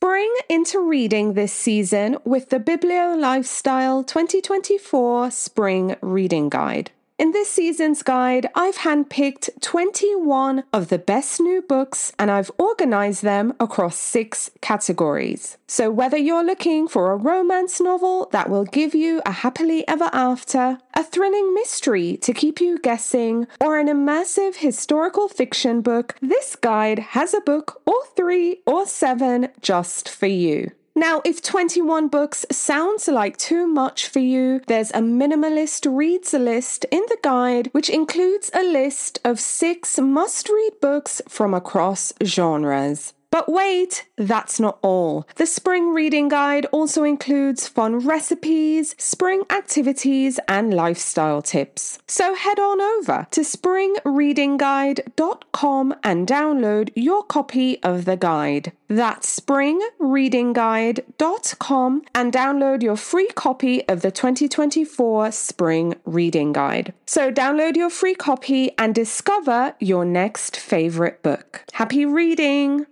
spring into reading this season with the BiblioLifestyle 2024 Spring Reading Guide. In this season's guide, I've handpicked 21 of the best new books and I've organized them across six categories. So, whether you're looking for a romance novel that will give you a happily ever after, a thrilling mystery to keep you guessing, or an immersive historical fiction book, this guide has a book or three or seven just for you. Now, if 21 books sounds like too much for you, there's a minimalist reads list in the guide, which includes a list of six must read books from across genres. But wait, that's not all. The spring reading guide also includes fun recipes, spring activities, and lifestyle tips. So head on over to springreadingguide.com and download your copy of the guide. That's springreadingguide.com and download your free copy of the 2024 Spring Reading Guide. So download your free copy and discover your next favorite book. Happy reading!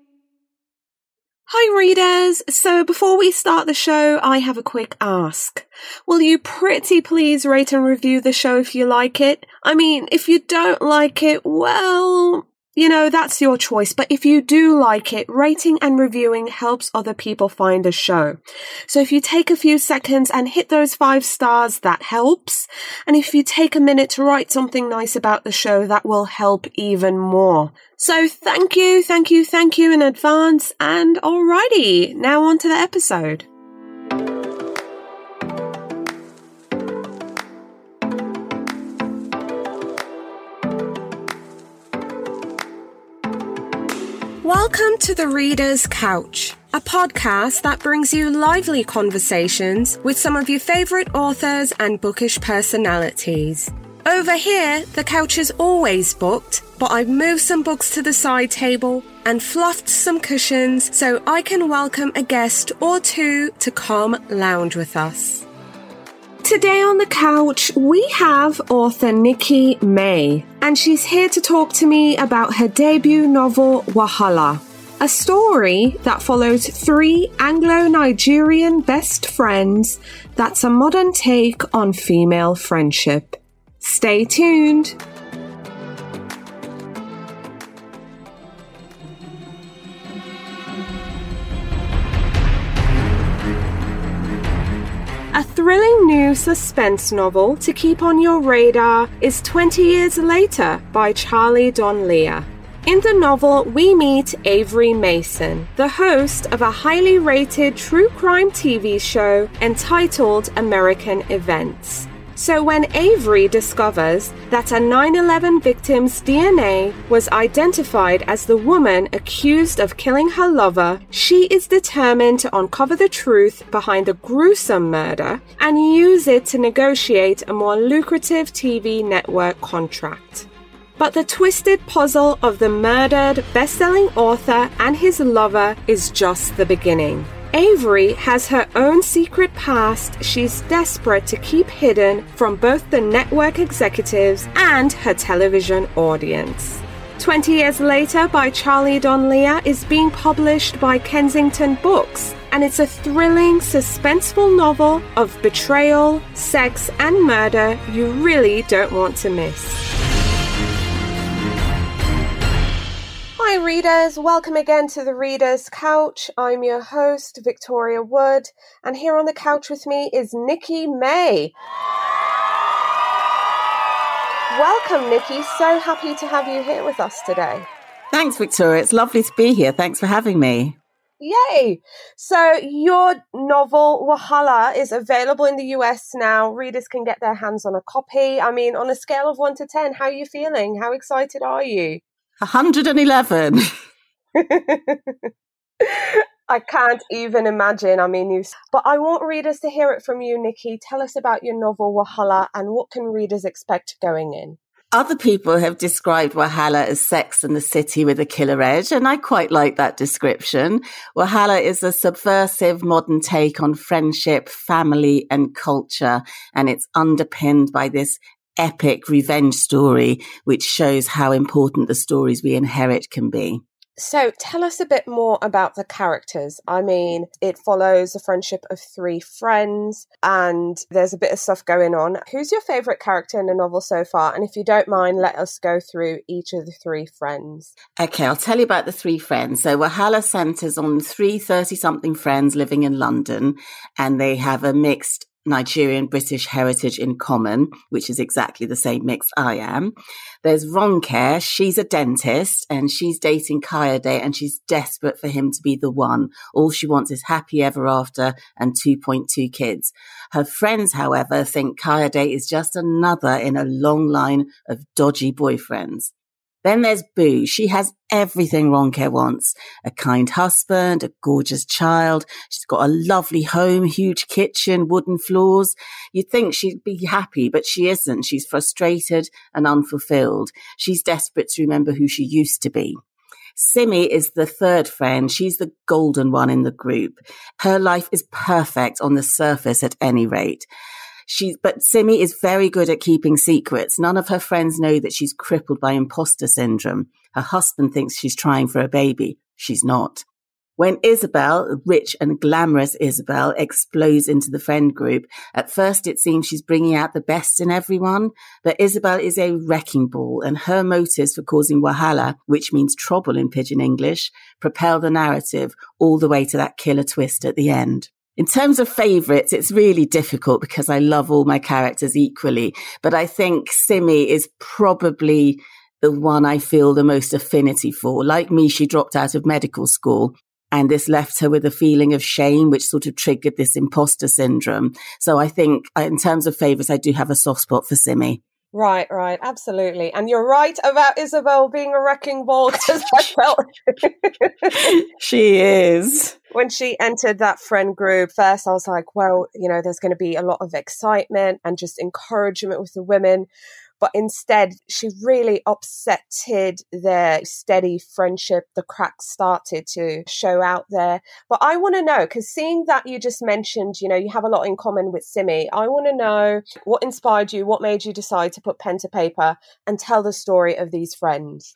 Hi readers! So before we start the show, I have a quick ask. Will you pretty please rate and review the show if you like it? I mean, if you don't like it, well, you know, that's your choice. But if you do like it, rating and reviewing helps other people find a show. So if you take a few seconds and hit those five stars, that helps. And if you take a minute to write something nice about the show, that will help even more. So thank you, thank you, thank you in advance. And alrighty, now on to the episode. Welcome to the Reader's Couch, a podcast that brings you lively conversations with some of your favorite authors and bookish personalities. Over here, the couch is always booked, but I've moved some books to the side table and fluffed some cushions so I can welcome a guest or two to come lounge with us. Today on the couch, we have author Nikki May, and she's here to talk to me about her debut novel, Wahala, a story that follows three Anglo Nigerian best friends that's a modern take on female friendship. Stay tuned. Thrilling new suspense novel to keep on your radar is 20 Years Later by Charlie Donlea. In the novel, we meet Avery Mason, the host of a highly rated true crime TV show entitled American Events. So, when Avery discovers that a 9 11 victim's DNA was identified as the woman accused of killing her lover, she is determined to uncover the truth behind the gruesome murder and use it to negotiate a more lucrative TV network contract. But the twisted puzzle of the murdered best selling author and his lover is just the beginning. Avery has her own secret past she's desperate to keep hidden from both the network executives and her television audience. 20 Years Later by Charlie Donlea is being published by Kensington Books, and it's a thrilling, suspenseful novel of betrayal, sex, and murder you really don't want to miss. Hi, readers. Welcome again to the Reader's Couch. I'm your host, Victoria Wood, and here on the couch with me is Nikki May. Welcome, Nikki. So happy to have you here with us today. Thanks, Victoria. It's lovely to be here. Thanks for having me. Yay! So, your novel, Wahala, is available in the US now. Readers can get their hands on a copy. I mean, on a scale of 1 to 10, how are you feeling? How excited are you? 111. I can't even imagine. I mean, you. But I want readers to hear it from you, Nikki. Tell us about your novel Wahala and what can readers expect going in. Other people have described Wahala as Sex and the City with a killer edge, and I quite like that description. Wahala is a subversive modern take on friendship, family, and culture, and it's underpinned by this epic revenge story, which shows how important the stories we inherit can be. So tell us a bit more about the characters. I mean, it follows the friendship of three friends and there's a bit of stuff going on. Who's your favourite character in the novel so far? And if you don't mind, let us go through each of the three friends. Okay, I'll tell you about the three friends. So Wahala centres on three 30 something friends living in London and they have a mixed Nigerian British heritage in common, which is exactly the same mix I am. There's Ronke. She's a dentist and she's dating Kayode and she's desperate for him to be the one. All she wants is happy ever after and 2.2 kids. Her friends, however, think Kayode is just another in a long line of dodgy boyfriends. Then there's Boo. She has everything Ronke wants. A kind husband, a gorgeous child. She's got a lovely home, huge kitchen, wooden floors. You'd think she'd be happy, but she isn't. She's frustrated and unfulfilled. She's desperate to remember who she used to be. Simi is the third friend. She's the golden one in the group. Her life is perfect on the surface at any rate. She's, but Simi is very good at keeping secrets. None of her friends know that she's crippled by imposter syndrome. Her husband thinks she's trying for a baby. She's not. When Isabel, rich and glamorous Isabel, explodes into the friend group, at first it seems she's bringing out the best in everyone, but Isabel is a wrecking ball and her motives for causing wahala, which means trouble in pidgin English, propel the narrative all the way to that killer twist at the end. In terms of favorites, it's really difficult because I love all my characters equally. But I think Simi is probably the one I feel the most affinity for. Like me, she dropped out of medical school and this left her with a feeling of shame, which sort of triggered this imposter syndrome. So I think uh, in terms of favorites, I do have a soft spot for Simi. Right, right, absolutely. And you're right about Isabel being a wrecking ball because I felt she is. When she entered that friend group, first I was like, well, you know, there's going to be a lot of excitement and just encouragement with the women. But instead, she really upsetted their steady friendship. The cracks started to show out there. But I want to know, because seeing that you just mentioned, you know, you have a lot in common with Simi, I want to know what inspired you, what made you decide to put pen to paper and tell the story of these friends?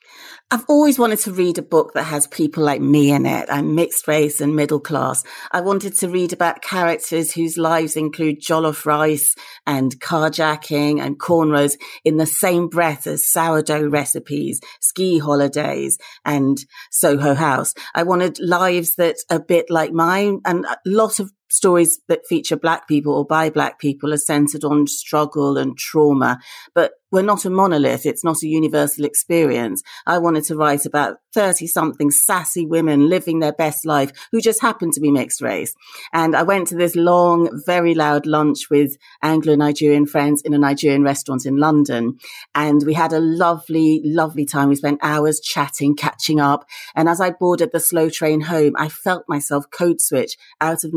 I've always wanted to read a book that has people like me in it. I'm mixed race and middle class. I wanted to read about characters whose lives include jollof rice and carjacking and cornrows in the same breath as sourdough recipes, ski holidays and Soho House. I wanted lives that a bit like mine and a lot of stories that feature black people or by black people are centered on struggle and trauma, but we're not a monolith. It's not a universal experience. I wanted to write about 30 something sassy women living their best life who just happen to be mixed race. And I went to this long, very loud lunch with Anglo Nigerian friends in a Nigerian restaurant in London. And we had a lovely, lovely time. We spent hours chatting, catching up. And as I boarded the slow train home, I felt myself code switch out of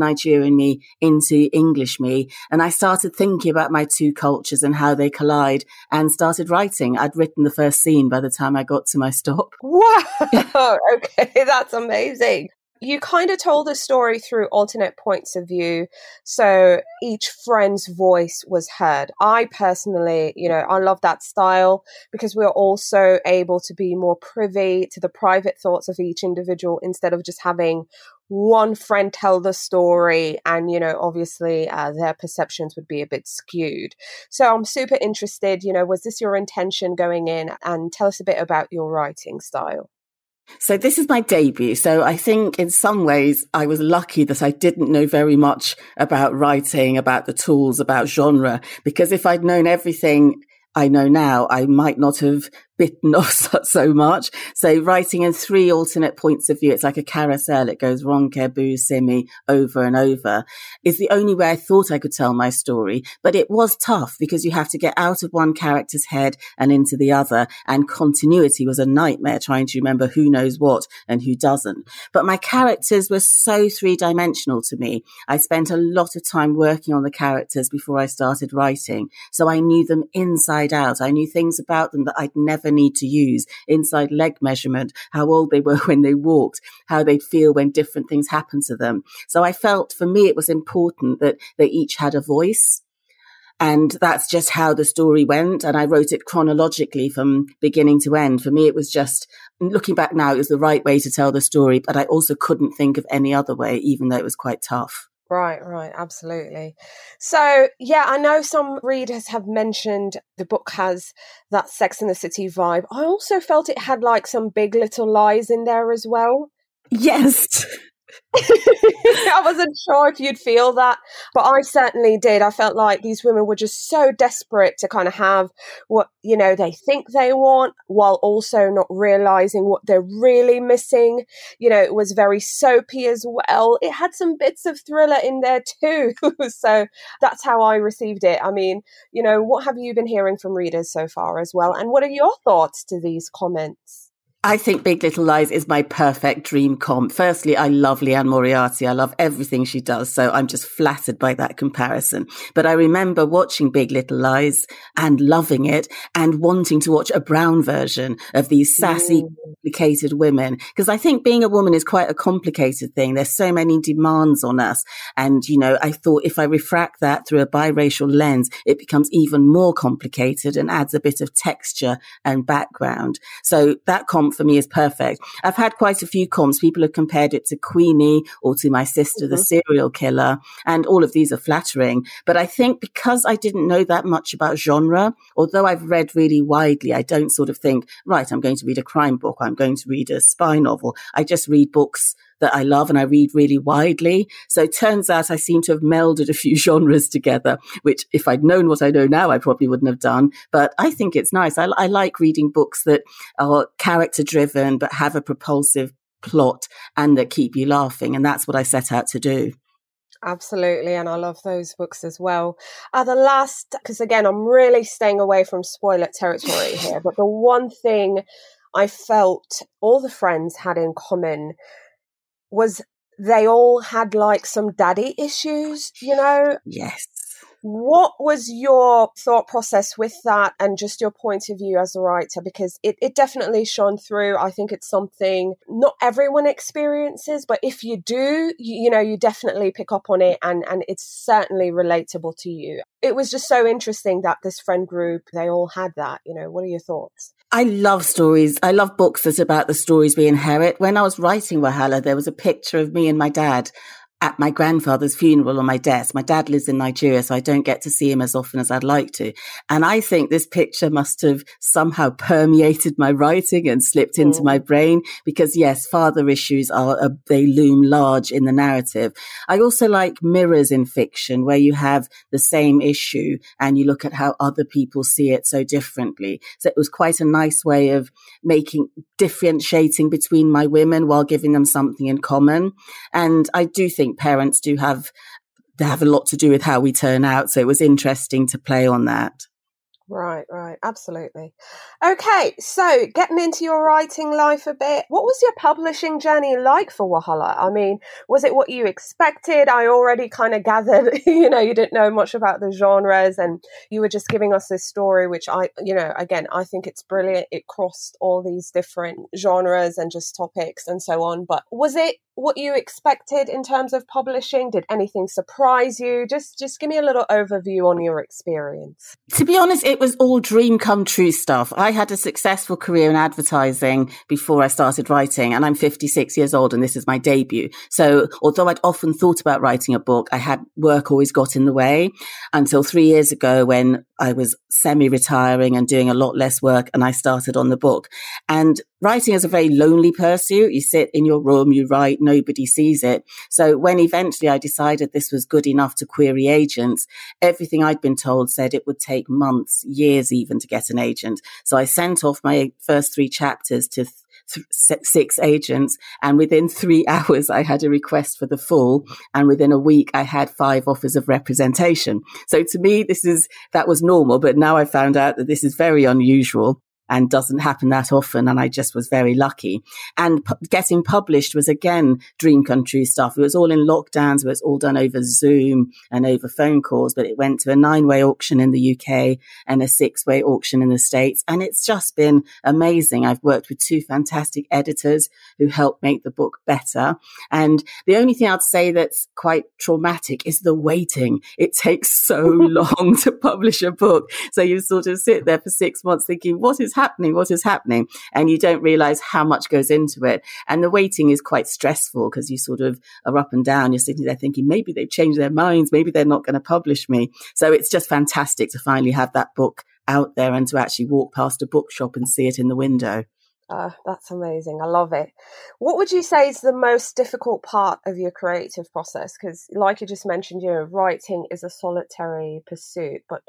Me into English me. And I started thinking about my two cultures and how they collide and started writing. I'd written the first scene by the time I got to my stop. Wow. okay. That's amazing. You kind of told the story through alternate points of view. So each friend's voice was heard. I personally, you know, I love that style because we're also able to be more privy to the private thoughts of each individual instead of just having one friend tell the story and you know obviously uh, their perceptions would be a bit skewed. So i'm super interested you know was this your intention going in? And tell us a bit about your writing style. So this is my debut. So I think in some ways I was lucky that I didn't know very much about writing, about the tools, about genre, because if I'd known everything I know now, I might not have bitten off so much. So writing in three alternate points of view, it's like a carousel. It goes Ronke, Boo, Simi over and over is the only way I thought I could tell my story. But it was tough because you have to get out of one character's head and into the other. And continuity was a nightmare trying to remember who knows what and who doesn't. But my characters were so three dimensional to me. I spent a lot of time working on the characters before I started writing. So I knew them inside out. I knew things about them that I'd never never need to use inside leg measurement, how old they were when they walked, how they'd feel when different things happened to them. So I felt for me, it was important that they each had a voice. And that's just how the story went. And I wrote it chronologically from beginning to end. For me, it was just looking back now, it was the right way to tell the story, but I also couldn't think of any other way, even though it was quite tough. Right, right, absolutely. So, yeah, I know some readers have mentioned the book has that Sex in the City vibe. I also felt it had like some big little lies in there as well. Yes. I wasn't sure if you'd feel that, but I certainly did. I felt like these women were just so desperate to kind of have what, you know, they think they want while also not realizing what they're really missing. You know, it was very soapy as well. It had some bits of thriller in there too. so that's how I received it. I mean, you know, what have you been hearing from readers so far as well? And what are your thoughts to these comments? I think Big Little Lies is my perfect dream comp. Firstly, I love Liane Moriarty. I love everything she does. So I'm just flattered by that comparison. But I remember watching Big Little Lies and loving it and wanting to watch a brown version of these sassy, mm. Complicated women. Because I think being a woman is quite a complicated thing. There's so many demands on us. And, you know, I thought if I refract that through a biracial lens, it becomes even more complicated and adds a bit of texture and background. So that comp for me is perfect. I've had quite a few comps. People have compared it to Queenie or to my sister, mm-hmm. the serial killer. And all of these are flattering. But I think because I didn't know that much about genre, although I've read really widely, I don't sort of think, right, I'm going to read a crime book. I'm going to read a spy novel. I just read books that I love and I read really widely. So it turns out I seem to have melded a few genres together, which if I'd known what I know now, I probably wouldn't have done. But I think it's nice. I, I like reading books that are character driven, but have a propulsive plot and that keep you laughing. And that's what I set out to do. Absolutely, and I love those books as well. Uh, the last, because again, I'm really staying away from spoiler territory here, but the one thing I felt all the friends had in common was they all had like some daddy issues, you know? Yes. What was your thought process with that and just your point of view as a writer? Because it, it definitely shone through. I think it's something not everyone experiences, but if you do, you, you know, you definitely pick up on it and, and it's certainly relatable to you. It was just so interesting that this friend group, they all had that. You know, what are your thoughts? I love stories. I love books that about the stories we inherit. When I was writing Wahala, there was a picture of me and my dad at my grandfather's funeral on my desk. My dad lives in Nigeria, so I don't get to see him as often as I'd like to. And I think this picture must have somehow permeated my writing and slipped into my brain because yes, father issues are, uh, they loom large in the narrative. I also like mirrors in fiction where you have the same issue and you look at how other people see it so differently. So it was quite a nice way of making, differentiating between my women while giving them something in common. And I do think think parents do have they have a lot to do with how we turn out. So it was interesting to play on that. Right, right, absolutely. Okay, so getting into your writing life a bit, what was your publishing journey like for Wahala? I mean, was it what you expected? I already kind of gathered, you know, you didn't know much about the genres and you were just giving us this story, which I, you know, again, I think it's brilliant. It crossed all these different genres and just topics and so on. But was it what you expected in terms of publishing? Did anything surprise you? Just just give me a little overview on your experience. To be honest, it was all dream come true stuff. I had a successful career in advertising before I started writing and I'm 56 years old and this is my debut. So although I'd often thought about writing a book, I had work always got in the way until 3 years ago when I was semi retiring and doing a lot less work and I started on the book. And writing is a very lonely pursuit. You sit in your room, you write, nobody sees it. So when eventually I decided this was good enough to query agents, everything I'd been told said it would take months, years even to get an agent. So I sent off my first three chapters to th- six agents. And within three hours, I had a request for the full. And within a week, I had five offers of representation. So to me, this is, that was normal. But now I found out that this is very unusual. And doesn't happen that often. And I just was very lucky. And getting published was again dream come true stuff. It was all in lockdowns. It was all done over Zoom and over phone calls, but it went to a nine way auction in the UK and a six way auction in the States. And it's just been amazing. I've worked with two fantastic editors who helped make the book better. And the only thing I'd say that's quite traumatic is the waiting. It takes so long to publish a book. So you sort of sit there for six months thinking, what is happening? What is happening? And you don't realize how much goes into it. And the waiting is quite stressful because you sort of are up and down. You're sitting there thinking, maybe they've changed their minds. Maybe they're not going to publish me. So it's just fantastic to finally have that book out there and to actually walk past a bookshop and see it in the window. Uh, that's amazing. I love it. What would you say is the most difficult part of your creative process? Because, like you just mentioned, you know, writing is a solitary pursuit, but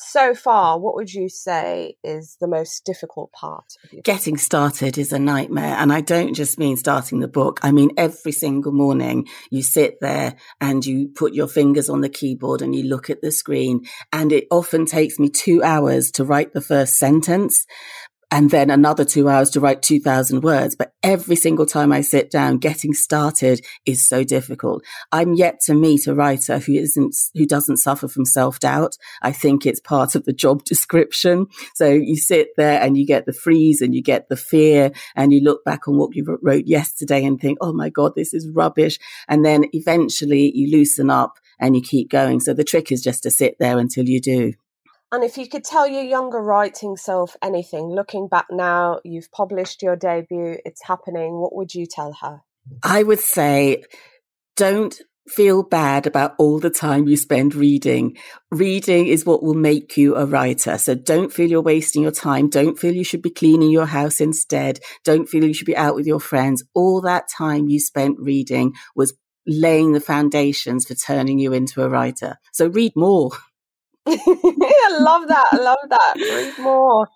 so far, what would you say is the most difficult part? Getting started is a nightmare. And I don't just mean starting the book. I mean, every single morning you sit there and you put your fingers on the keyboard and you look at the screen. And it often takes me two hours to write the first sentence and then another two hours to write 2000 words. But every single time I sit down, getting started is so difficult. I'm yet to meet a writer who isn't, who doesn't suffer from self doubt. I think it's part of the job description. So you sit there and you get the freeze and you get the fear and you look back on what you wrote yesterday and think, Oh my God, this is rubbish. And then eventually you loosen up and you keep going. So the trick is just to sit there until you do. And if you could tell your younger writing self anything, looking back now, you've published your debut, it's happening, what would you tell her? I would say don't feel bad about all the time you spend reading. Reading is what will make you a writer. So don't feel you're wasting your time. Don't feel you should be cleaning your house instead. Don't feel you should be out with your friends. All that time you spent reading was laying the foundations for turning you into a writer. So read more. I love that. I love that. Read more.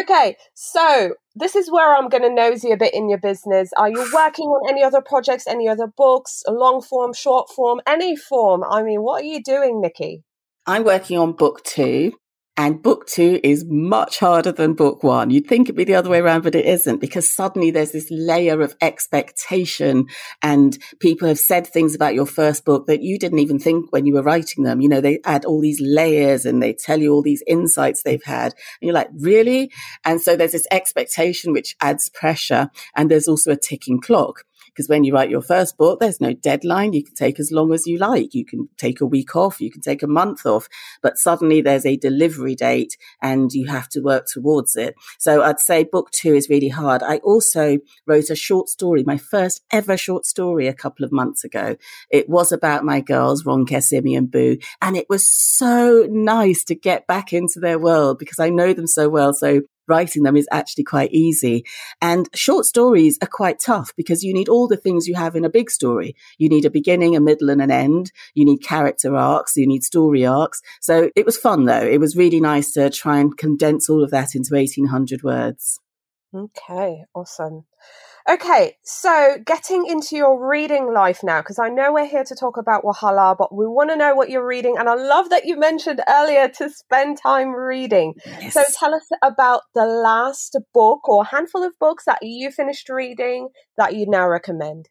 Okay, so this is where I'm going to nosy a bit in your business. Are you working on any other projects, any other books, long form, short form, any form? I mean, what are you doing, Nikki? I'm working on book two. And book two is much harder than book one. You'd think it'd be the other way around, but it isn't because suddenly there's this layer of expectation and people have said things about your first book that you didn't even think when you were writing them. You know, they add all these layers and they tell you all these insights they've had. And you're like, really? And so there's this expectation which adds pressure. And there's also a ticking clock. Because when you write your first book, there's no deadline. You can take as long as you like. You can take a week off. You can take a month off, but suddenly there's a delivery date and you have to work towards it. So I'd say book two is really hard. I also wrote a short story, my first ever short story a couple of months ago. It was about my girls, Ronke, Simi and Boo. And it was so nice to get back into their world because I know them so well. So writing them is actually quite easy. And short stories are quite tough because you need all the things you have in a big story. You need a beginning, a middle and an end. You need character arcs. You need story arcs. So it was fun though. It was really nice to try and condense all of that into 1800 words. Okay, awesome. Okay, so getting into your reading life now, because I know we're here to talk about Wahala, but we want to know what you're reading. And I love that you mentioned earlier to spend time reading. Yes. So tell us about the last book or handful of books that you finished reading that you now recommend.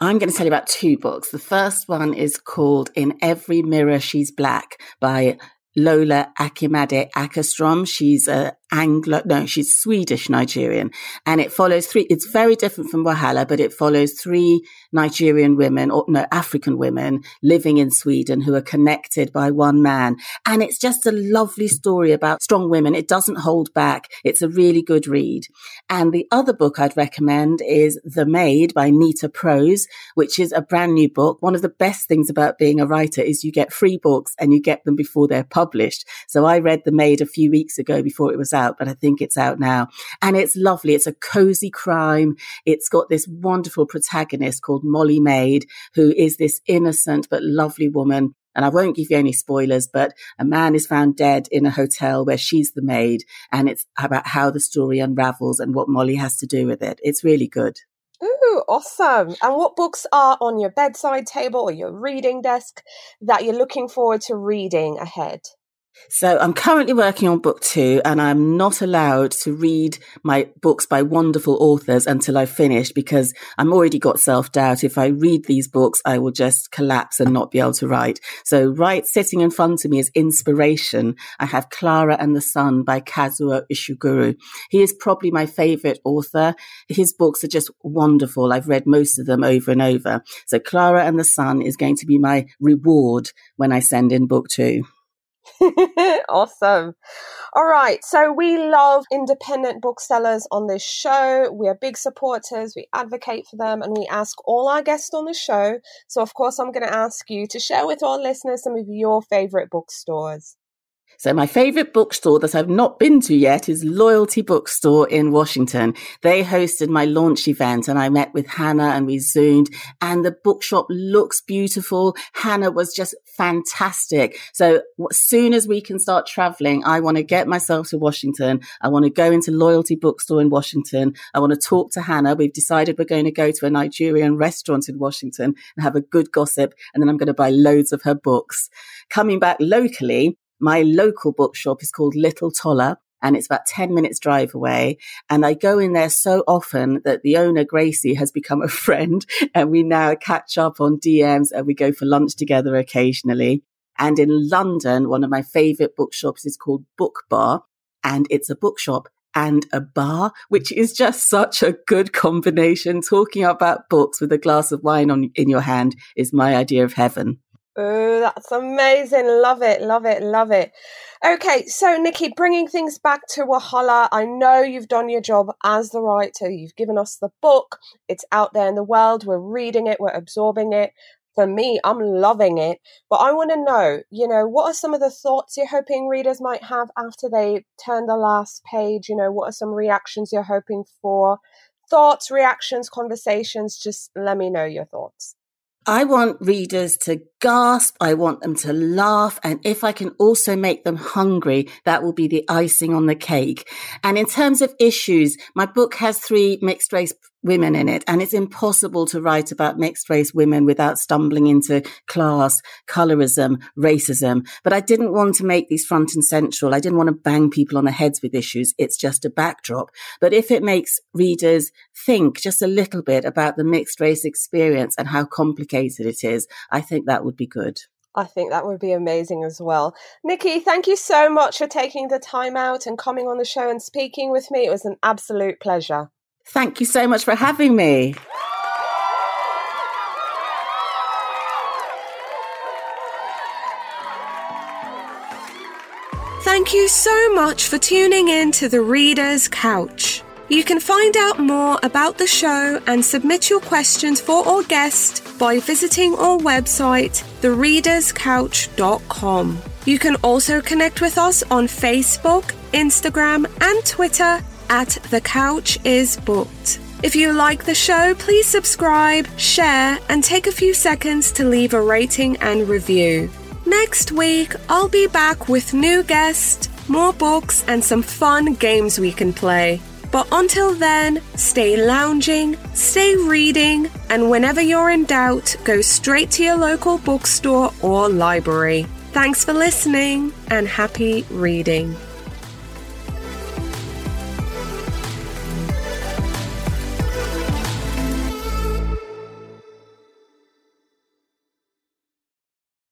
I'm going to tell you about two books. The first one is called In Every Mirror She's Black by Lola Akinmade Åkerström. She's a Anglo, no, she's Swedish Nigerian. And it follows three, it's very different from Wahala, but it follows three Nigerian women or no, African women living in Sweden who are connected by one man. And it's just a lovely story about strong women. It doesn't hold back. It's a really good read. And the other book I'd recommend is The Maid by Nita Prose, which is a brand new book. One of the best things about being a writer is you get free books and you get them before they're published. So I read The Maid a few weeks ago before it was out, but I think it's out now. And it's lovely. It's a cozy crime. It's got this wonderful protagonist called Molly Maid, who is this innocent but lovely woman and I won't give you any spoilers, but a man is found dead in a hotel where she's the maid. And it's about how the story unravels and what Molly has to do with it. It's really good. Ooh, awesome. And what books are on your bedside table or your reading desk that you're looking forward to reading ahead? So I'm currently working on book two and I'm not allowed to read my books by wonderful authors until I've finished because I'm already got self doubt. If I read these books, I will just collapse and not be able to write. So right sitting in front of me is inspiration. I have Clara and the Sun by Kazuo Ishiguro. He is probably my favorite author. His books are just wonderful. I've read most of them over and over. So Clara and the Sun is going to be my reward when I send in book two. awesome. All right. So we love independent booksellers on this show. We are big supporters. We advocate for them and we ask all our guests on the show. So, of course, I'm going to ask you to share with our listeners some of your favorite bookstores. So my favorite bookstore that I've not been to yet is Loyalty Bookstore in Washington. They hosted my launch event and I met with Hannah and we zoomed and the bookshop looks beautiful. Hannah was just fantastic. So as soon as we can start traveling, I want to get myself to Washington. I want to go into Loyalty Bookstore in Washington. I want to talk to Hannah. We've decided we're going to go to a Nigerian restaurant in Washington and have a good gossip. And then I'm going to buy loads of her books. Coming back locally, my local bookshop is called Little Toller and it's about 10 minutes drive away. And I go in there so often that the owner, Gracie, has become a friend and we now catch up on DMs and we go for lunch together occasionally. And in London, one of my favorite bookshops is called Book Bar and it's a bookshop and a bar, which is just such a good combination. Talking about books with a glass of wine on, in your hand is my idea of heaven. Oh, that's amazing. Love it, love it, love it. Okay, so Nikki, bringing things back to Wahala, I know you've done your job as the writer. You've given us the book, it's out there in the world, we're reading it, we're absorbing it. For me, I'm loving it. But I want to know, you know, what are some of the thoughts you're hoping readers might have after they turn the last page? You know, what are some reactions you're hoping for? Thoughts, reactions, conversations, just let me know your thoughts. I want readers to gasp. I want them to laugh. And if I can also make them hungry, that will be the icing on the cake. And in terms of issues, my book has three mixed race women in it. And it's impossible to write about mixed race women without stumbling into class, colorism, racism. But I didn't want to make these front and central. I didn't want to bang people on the heads with issues. It's just a backdrop. But if it makes readers think just a little bit about the mixed race experience and how complicated it is, I think that would be good. I think that would be amazing as well. Nikki, thank you so much for taking the time out and coming on the show and speaking with me. It was an absolute pleasure. Thank you so much for having me. Thank you so much for tuning in to the Reader's Couch. You can find out more about the show and submit your questions for our guest by visiting our website, thereaderscouch.com. You can also connect with us on Facebook, Instagram, and Twitter at The Couch is Booked. If you like the show, please subscribe, share, and take a few seconds to leave a rating and review. Next week, I'll be back with new guests, more books, and some fun games we can play. But until then, stay lounging, stay reading, and whenever you're in doubt, go straight to your local bookstore or library. Thanks for listening and happy reading.